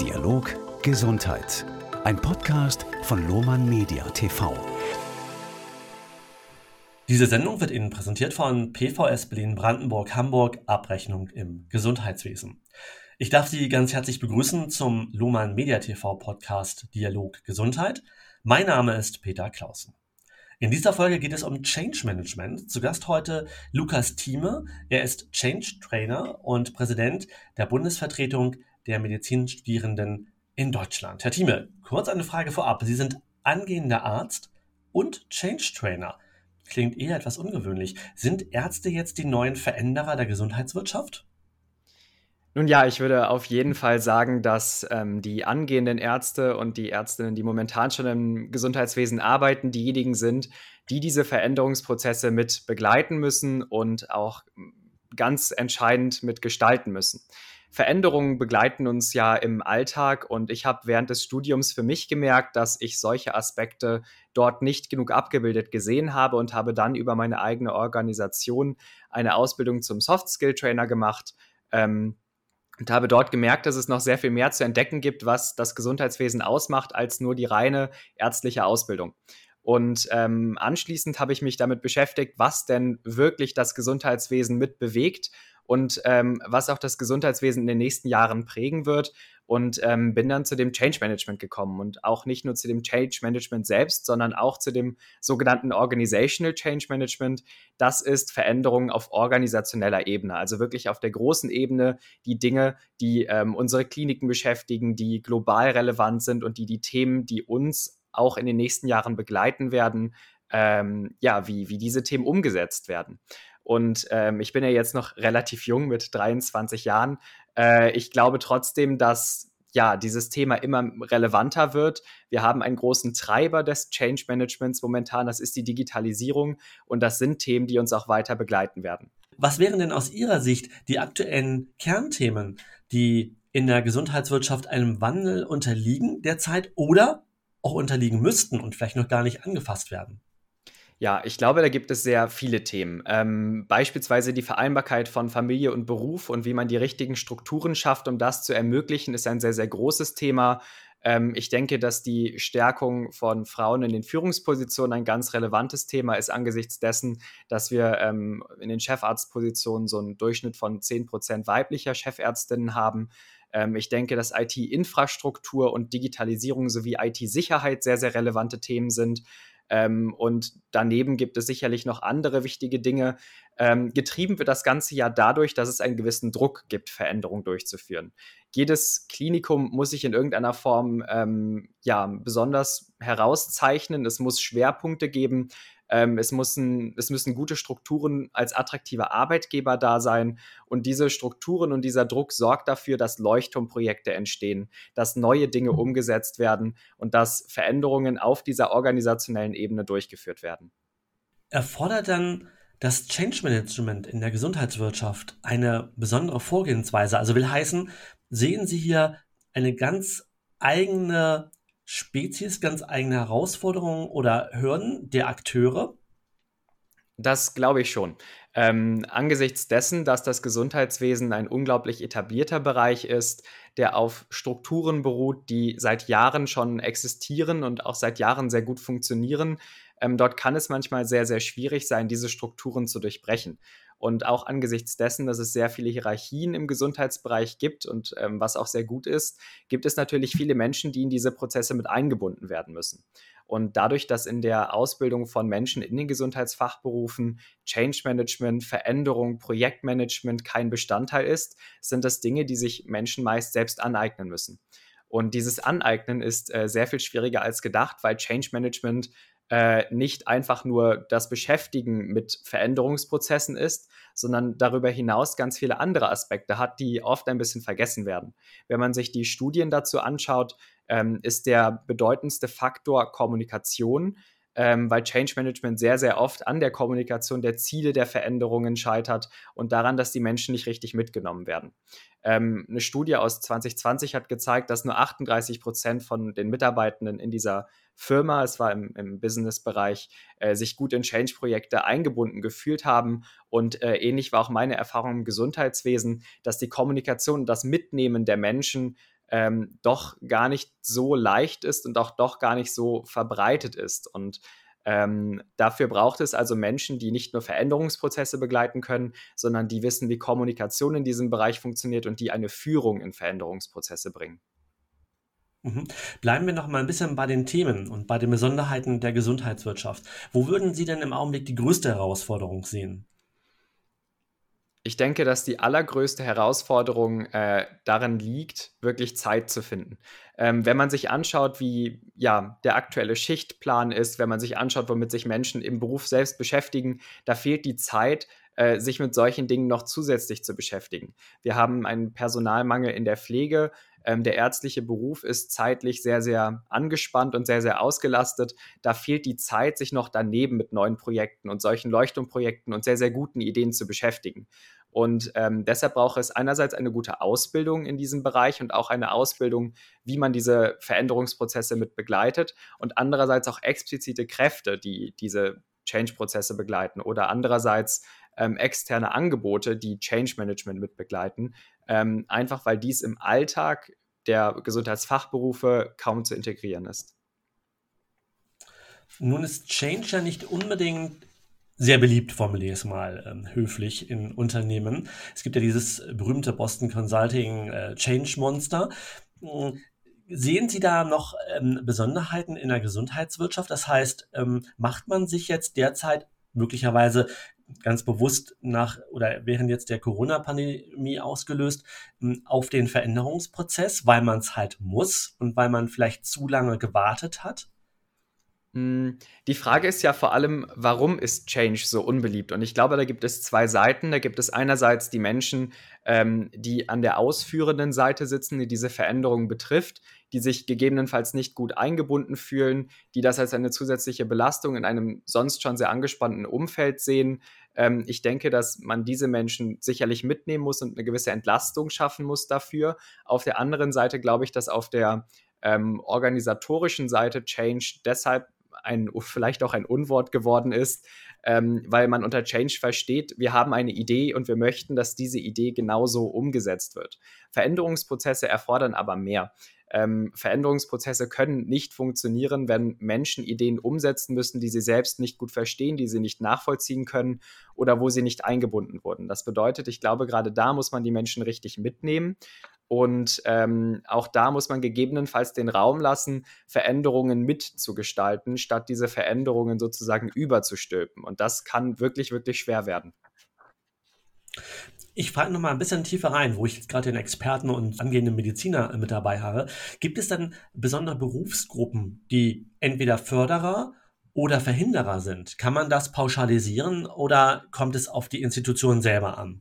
Dialog Gesundheit. Ein Podcast von Lohmann Media TV. Diese Sendung wird Ihnen präsentiert von PVS Berlin Brandenburg Hamburg Abrechnung im Gesundheitswesen. Ich darf Sie ganz herzlich begrüßen zum Lohmann Media TV Podcast Dialog Gesundheit. Mein Name ist Peter Clausen. In dieser Folge geht es um Change Management. Zu Gast heute Lukas Thieme. Er ist Change Trainer und Präsident der Bundesvertretung der Medizinstudierenden in Deutschland. Herr Thieme, kurz eine Frage vorab. Sie sind angehender Arzt und Change Trainer. Klingt eher etwas ungewöhnlich. Sind Ärzte jetzt die neuen Veränderer der Gesundheitswirtschaft? Nun ja, ich würde auf jeden Fall sagen, dass ähm, die angehenden Ärzte und die Ärztinnen, die momentan schon im Gesundheitswesen arbeiten, diejenigen sind, die diese Veränderungsprozesse mit begleiten müssen und auch ganz entscheidend mit gestalten müssen. Veränderungen begleiten uns ja im Alltag und ich habe während des Studiums für mich gemerkt, dass ich solche Aspekte dort nicht genug abgebildet gesehen habe und habe dann über meine eigene Organisation eine Ausbildung zum Soft Skill Trainer gemacht. Ähm, und habe dort gemerkt, dass es noch sehr viel mehr zu entdecken gibt, was das Gesundheitswesen ausmacht, als nur die reine ärztliche Ausbildung. Und ähm, anschließend habe ich mich damit beschäftigt, was denn wirklich das Gesundheitswesen mit bewegt und ähm, was auch das Gesundheitswesen in den nächsten Jahren prägen wird und ähm, bin dann zu dem Change Management gekommen und auch nicht nur zu dem Change Management selbst, sondern auch zu dem sogenannten Organizational Change Management. Das ist Veränderung auf organisationeller Ebene, also wirklich auf der großen Ebene die Dinge, die ähm, unsere Kliniken beschäftigen, die global relevant sind und die die Themen, die uns auch in den nächsten Jahren begleiten werden, ähm, ja, wie, wie diese Themen umgesetzt werden. Und ähm, ich bin ja jetzt noch relativ jung mit 23 Jahren. Äh, ich glaube trotzdem, dass ja, dieses Thema immer relevanter wird. Wir haben einen großen Treiber des Change Managements momentan, das ist die Digitalisierung und das sind Themen, die uns auch weiter begleiten werden. Was wären denn aus Ihrer Sicht die aktuellen Kernthemen, die in der Gesundheitswirtschaft einem Wandel unterliegen derzeit oder auch unterliegen müssten und vielleicht noch gar nicht angefasst werden? Ja, ich glaube, da gibt es sehr viele Themen. Ähm, beispielsweise die Vereinbarkeit von Familie und Beruf und wie man die richtigen Strukturen schafft, um das zu ermöglichen, ist ein sehr, sehr großes Thema. Ähm, ich denke, dass die Stärkung von Frauen in den Führungspositionen ein ganz relevantes Thema ist angesichts dessen, dass wir ähm, in den Chefarztpositionen so einen Durchschnitt von 10% weiblicher Chefärztinnen haben. Ähm, ich denke, dass IT-Infrastruktur und Digitalisierung sowie IT-Sicherheit sehr, sehr relevante Themen sind. Ähm, und daneben gibt es sicherlich noch andere wichtige Dinge. Ähm, getrieben wird das Ganze ja dadurch, dass es einen gewissen Druck gibt, Veränderungen durchzuführen. Jedes Klinikum muss sich in irgendeiner Form ähm, ja, besonders herauszeichnen. Es muss Schwerpunkte geben. Ähm, es, müssen, es müssen gute Strukturen als attraktiver Arbeitgeber da sein. Und diese Strukturen und dieser Druck sorgt dafür, dass Leuchtturmprojekte entstehen, dass neue Dinge umgesetzt werden und dass Veränderungen auf dieser organisationellen Ebene durchgeführt werden. Erfordert dann das Change Management in der Gesundheitswirtschaft eine besondere Vorgehensweise? Also will heißen, sehen Sie hier eine ganz eigene Spezies ganz eigene Herausforderungen oder Hürden der Akteure? Das glaube ich schon. Ähm, angesichts dessen, dass das Gesundheitswesen ein unglaublich etablierter Bereich ist, der auf Strukturen beruht, die seit Jahren schon existieren und auch seit Jahren sehr gut funktionieren, ähm, dort kann es manchmal sehr, sehr schwierig sein, diese Strukturen zu durchbrechen. Und auch angesichts dessen, dass es sehr viele Hierarchien im Gesundheitsbereich gibt und ähm, was auch sehr gut ist, gibt es natürlich viele Menschen, die in diese Prozesse mit eingebunden werden müssen. Und dadurch, dass in der Ausbildung von Menschen in den Gesundheitsfachberufen Change Management, Veränderung, Projektmanagement kein Bestandteil ist, sind das Dinge, die sich Menschen meist selbst aneignen müssen. Und dieses Aneignen ist äh, sehr viel schwieriger als gedacht, weil Change Management äh, nicht einfach nur das Beschäftigen mit Veränderungsprozessen ist, sondern darüber hinaus ganz viele andere Aspekte hat, die oft ein bisschen vergessen werden. Wenn man sich die Studien dazu anschaut, ähm, ist der bedeutendste Faktor Kommunikation, ähm, weil Change Management sehr, sehr oft an der Kommunikation der Ziele der Veränderungen scheitert und daran, dass die Menschen nicht richtig mitgenommen werden. Ähm, eine Studie aus 2020 hat gezeigt, dass nur 38 Prozent von den Mitarbeitenden in dieser Firma, es war im, im Business-Bereich, äh, sich gut in Change-Projekte eingebunden gefühlt haben. Und äh, ähnlich war auch meine Erfahrung im Gesundheitswesen, dass die Kommunikation und das Mitnehmen der Menschen ähm, doch gar nicht so leicht ist und auch doch gar nicht so verbreitet ist. Und ähm, dafür braucht es also Menschen, die nicht nur Veränderungsprozesse begleiten können, sondern die wissen, wie Kommunikation in diesem Bereich funktioniert und die eine Führung in Veränderungsprozesse bringen. Mhm. Bleiben wir noch mal ein bisschen bei den Themen und bei den Besonderheiten der Gesundheitswirtschaft. Wo würden Sie denn im Augenblick die größte Herausforderung sehen? Ich denke, dass die allergrößte Herausforderung äh, darin liegt, wirklich Zeit zu finden. Ähm, wenn man sich anschaut, wie ja, der aktuelle Schichtplan ist, wenn man sich anschaut, womit sich Menschen im Beruf selbst beschäftigen, da fehlt die Zeit, äh, sich mit solchen Dingen noch zusätzlich zu beschäftigen. Wir haben einen Personalmangel in der Pflege. Ähm, der ärztliche Beruf ist zeitlich sehr, sehr angespannt und sehr, sehr ausgelastet. Da fehlt die Zeit, sich noch daneben mit neuen Projekten und solchen Leuchtturmprojekten und sehr, sehr guten Ideen zu beschäftigen. Und ähm, deshalb braucht es einerseits eine gute Ausbildung in diesem Bereich und auch eine Ausbildung, wie man diese Veränderungsprozesse mit begleitet und andererseits auch explizite Kräfte, die diese Change-Prozesse begleiten oder andererseits ähm, externe Angebote, die Change Management mit begleiten, ähm, einfach weil dies im Alltag der Gesundheitsfachberufe kaum zu integrieren ist. Nun ist Change ja nicht unbedingt sehr beliebt, formuliere es mal ähm, höflich, in Unternehmen. Es gibt ja dieses berühmte Boston Consulting äh, Change Monster. Hm, sehen Sie da noch ähm, Besonderheiten in der Gesundheitswirtschaft? Das heißt, ähm, macht man sich jetzt derzeit möglicherweise ganz bewusst nach oder während jetzt der Corona-Pandemie ausgelöst hm, auf den Veränderungsprozess, weil man es halt muss und weil man vielleicht zu lange gewartet hat? Hm, die Frage ist ja vor allem, warum ist Change so unbeliebt? Und ich glaube, da gibt es zwei Seiten. Da gibt es einerseits die Menschen, ähm, die an der ausführenden Seite sitzen, die diese Veränderung betrifft, die sich gegebenenfalls nicht gut eingebunden fühlen, die das als eine zusätzliche Belastung in einem sonst schon sehr angespannten Umfeld sehen. Ähm, ich denke, dass man diese Menschen sicherlich mitnehmen muss und eine gewisse Entlastung schaffen muss dafür. Auf der anderen Seite glaube ich, dass auf der ähm, organisatorischen Seite Change deshalb ein, vielleicht auch ein Unwort geworden ist, ähm, weil man unter Change versteht, wir haben eine Idee und wir möchten, dass diese Idee genauso umgesetzt wird. Veränderungsprozesse erfordern aber mehr. Ähm, Veränderungsprozesse können nicht funktionieren, wenn Menschen Ideen umsetzen müssen, die sie selbst nicht gut verstehen, die sie nicht nachvollziehen können oder wo sie nicht eingebunden wurden. Das bedeutet, ich glaube, gerade da muss man die Menschen richtig mitnehmen. Und ähm, auch da muss man gegebenenfalls den Raum lassen, Veränderungen mitzugestalten, statt diese Veränderungen sozusagen überzustülpen. Und das kann wirklich, wirklich schwer werden. Ich frage noch mal ein bisschen tiefer rein, wo ich jetzt gerade den Experten und angehenden Mediziner mit dabei habe. Gibt es dann besondere Berufsgruppen, die entweder Förderer oder Verhinderer sind? Kann man das pauschalisieren oder kommt es auf die Institution selber an?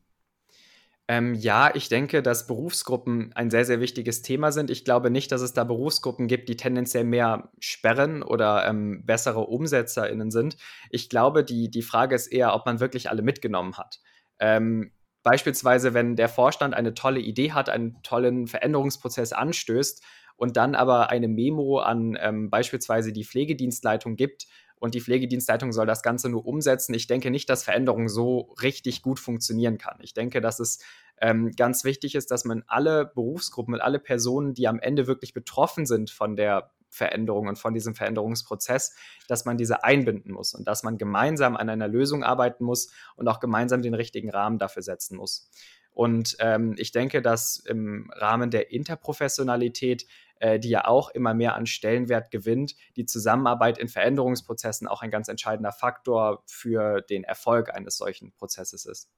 Ähm, ja, ich denke, dass Berufsgruppen ein sehr, sehr wichtiges Thema sind. Ich glaube nicht, dass es da Berufsgruppen gibt, die tendenziell mehr sperren oder ähm, bessere UmsetzerInnen sind. Ich glaube, die, die Frage ist eher, ob man wirklich alle mitgenommen hat. Ähm, beispielsweise, wenn der Vorstand eine tolle Idee hat, einen tollen Veränderungsprozess anstößt und dann aber eine Memo an ähm, beispielsweise die Pflegedienstleitung gibt und die Pflegedienstleitung soll das Ganze nur umsetzen. Ich denke nicht, dass Veränderung so richtig gut funktionieren kann. Ich denke, dass es ähm, ganz wichtig ist, dass man alle Berufsgruppen und alle Personen, die am Ende wirklich betroffen sind von der Veränderung und von diesem Veränderungsprozess, dass man diese einbinden muss und dass man gemeinsam an einer Lösung arbeiten muss und auch gemeinsam den richtigen Rahmen dafür setzen muss. Und ähm, ich denke, dass im Rahmen der Interprofessionalität äh, die ja auch immer mehr an Stellenwert gewinnt, die Zusammenarbeit in Veränderungsprozessen auch ein ganz entscheidender Faktor für den Erfolg eines solchen Prozesses ist.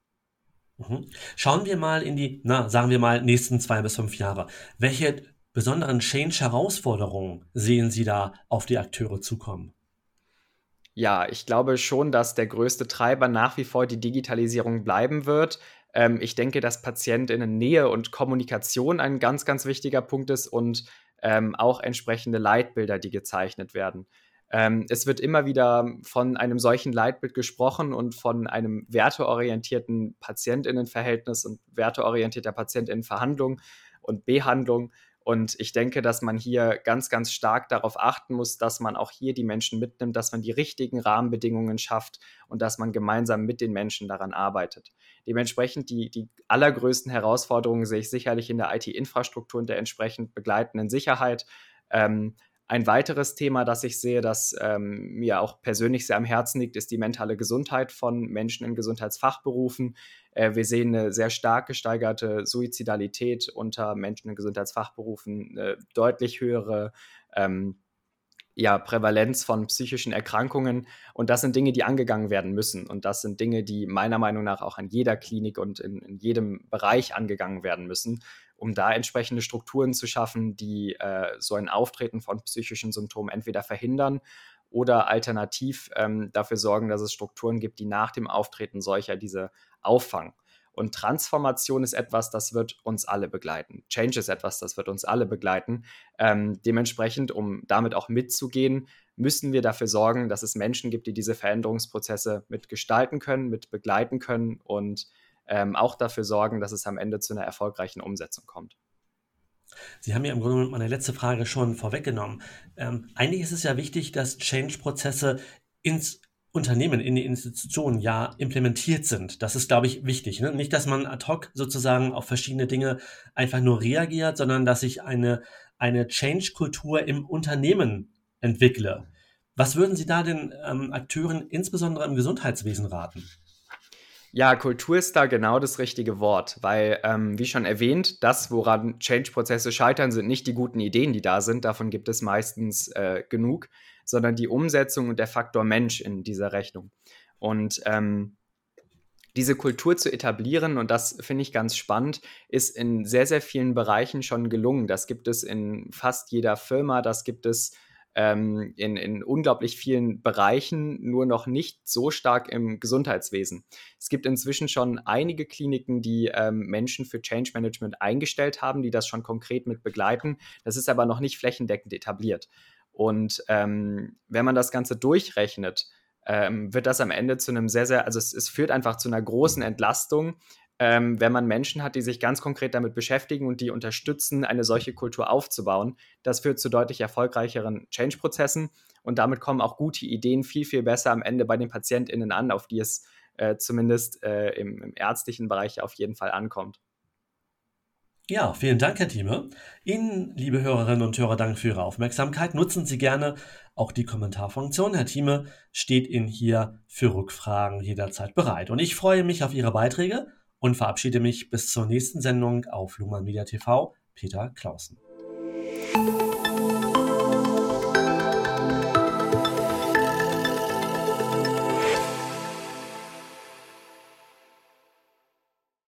Mhm. Schauen wir mal in die, na, sagen wir mal, nächsten zwei bis fünf Jahre. Welche besonderen Change-Herausforderungen sehen Sie da auf die Akteure zukommen? Ja, ich glaube schon, dass der größte Treiber nach wie vor die Digitalisierung bleiben wird. Ähm, ich denke, dass Patientinnen Nähe und Kommunikation ein ganz, ganz wichtiger Punkt ist und ähm, auch entsprechende Leitbilder, die gezeichnet werden. Ähm, es wird immer wieder von einem solchen Leitbild gesprochen und von einem werteorientierten Patientinnenverhältnis und werteorientierter Patientinnenverhandlung und Behandlung. Und ich denke, dass man hier ganz, ganz stark darauf achten muss, dass man auch hier die Menschen mitnimmt, dass man die richtigen Rahmenbedingungen schafft und dass man gemeinsam mit den Menschen daran arbeitet. Dementsprechend die, die allergrößten Herausforderungen sehe ich sicherlich in der IT-Infrastruktur und der entsprechend begleitenden Sicherheit. Ähm, ein weiteres Thema, das ich sehe, das ähm, mir auch persönlich sehr am Herzen liegt, ist die mentale Gesundheit von Menschen in Gesundheitsfachberufen. Äh, wir sehen eine sehr stark gesteigerte Suizidalität unter Menschen in Gesundheitsfachberufen, eine deutlich höhere ähm, ja, Prävalenz von psychischen Erkrankungen. Und das sind Dinge, die angegangen werden müssen. Und das sind Dinge, die meiner Meinung nach auch an jeder Klinik und in, in jedem Bereich angegangen werden müssen um da entsprechende Strukturen zu schaffen, die äh, so ein Auftreten von psychischen Symptomen entweder verhindern oder alternativ ähm, dafür sorgen, dass es Strukturen gibt, die nach dem Auftreten solcher diese auffangen. Und Transformation ist etwas, das wird uns alle begleiten. Change ist etwas, das wird uns alle begleiten. Ähm, dementsprechend, um damit auch mitzugehen, müssen wir dafür sorgen, dass es Menschen gibt, die diese Veränderungsprozesse mitgestalten können, mit begleiten können und ähm, auch dafür sorgen, dass es am Ende zu einer erfolgreichen Umsetzung kommt. Sie haben ja im Grunde meine letzte Frage schon vorweggenommen. Ähm, eigentlich ist es ja wichtig, dass Change-Prozesse ins Unternehmen, in die Institutionen ja implementiert sind. Das ist, glaube ich, wichtig. Ne? Nicht, dass man ad hoc sozusagen auf verschiedene Dinge einfach nur reagiert, sondern dass ich eine, eine Change-Kultur im Unternehmen entwickle. Was würden Sie da den ähm, Akteuren, insbesondere im Gesundheitswesen, raten? Ja, Kultur ist da genau das richtige Wort, weil, ähm, wie schon erwähnt, das, woran Change-Prozesse scheitern, sind nicht die guten Ideen, die da sind, davon gibt es meistens äh, genug, sondern die Umsetzung und der Faktor Mensch in dieser Rechnung. Und ähm, diese Kultur zu etablieren, und das finde ich ganz spannend, ist in sehr, sehr vielen Bereichen schon gelungen. Das gibt es in fast jeder Firma, das gibt es ähm, in, in unglaublich vielen Bereichen, nur noch nicht so stark im Gesundheitswesen. Es gibt inzwischen schon einige Kliniken, die ähm, Menschen für Change Management eingestellt haben, die das schon konkret mit begleiten. Das ist aber noch nicht flächendeckend etabliert. Und ähm, wenn man das Ganze durchrechnet, ähm, wird das am Ende zu einem sehr, sehr, also es, es führt einfach zu einer großen Entlastung, ähm, wenn man Menschen hat, die sich ganz konkret damit beschäftigen und die unterstützen, eine solche Kultur aufzubauen. Das führt zu deutlich erfolgreicheren Change-Prozessen und damit kommen auch gute Ideen viel, viel besser am Ende bei den PatientInnen an, auf die es äh, zumindest äh, im, im ärztlichen Bereich auf jeden Fall ankommt. Ja, vielen Dank, Herr Thieme. Ihnen, liebe Hörerinnen und Hörer, Dank für Ihre Aufmerksamkeit. Nutzen Sie gerne auch die Kommentarfunktion. Herr Thieme steht Ihnen hier für Rückfragen jederzeit bereit. Und ich freue mich auf Ihre Beiträge und verabschiede mich bis zur nächsten Sendung auf Luhmann Media TV. Peter Clausen.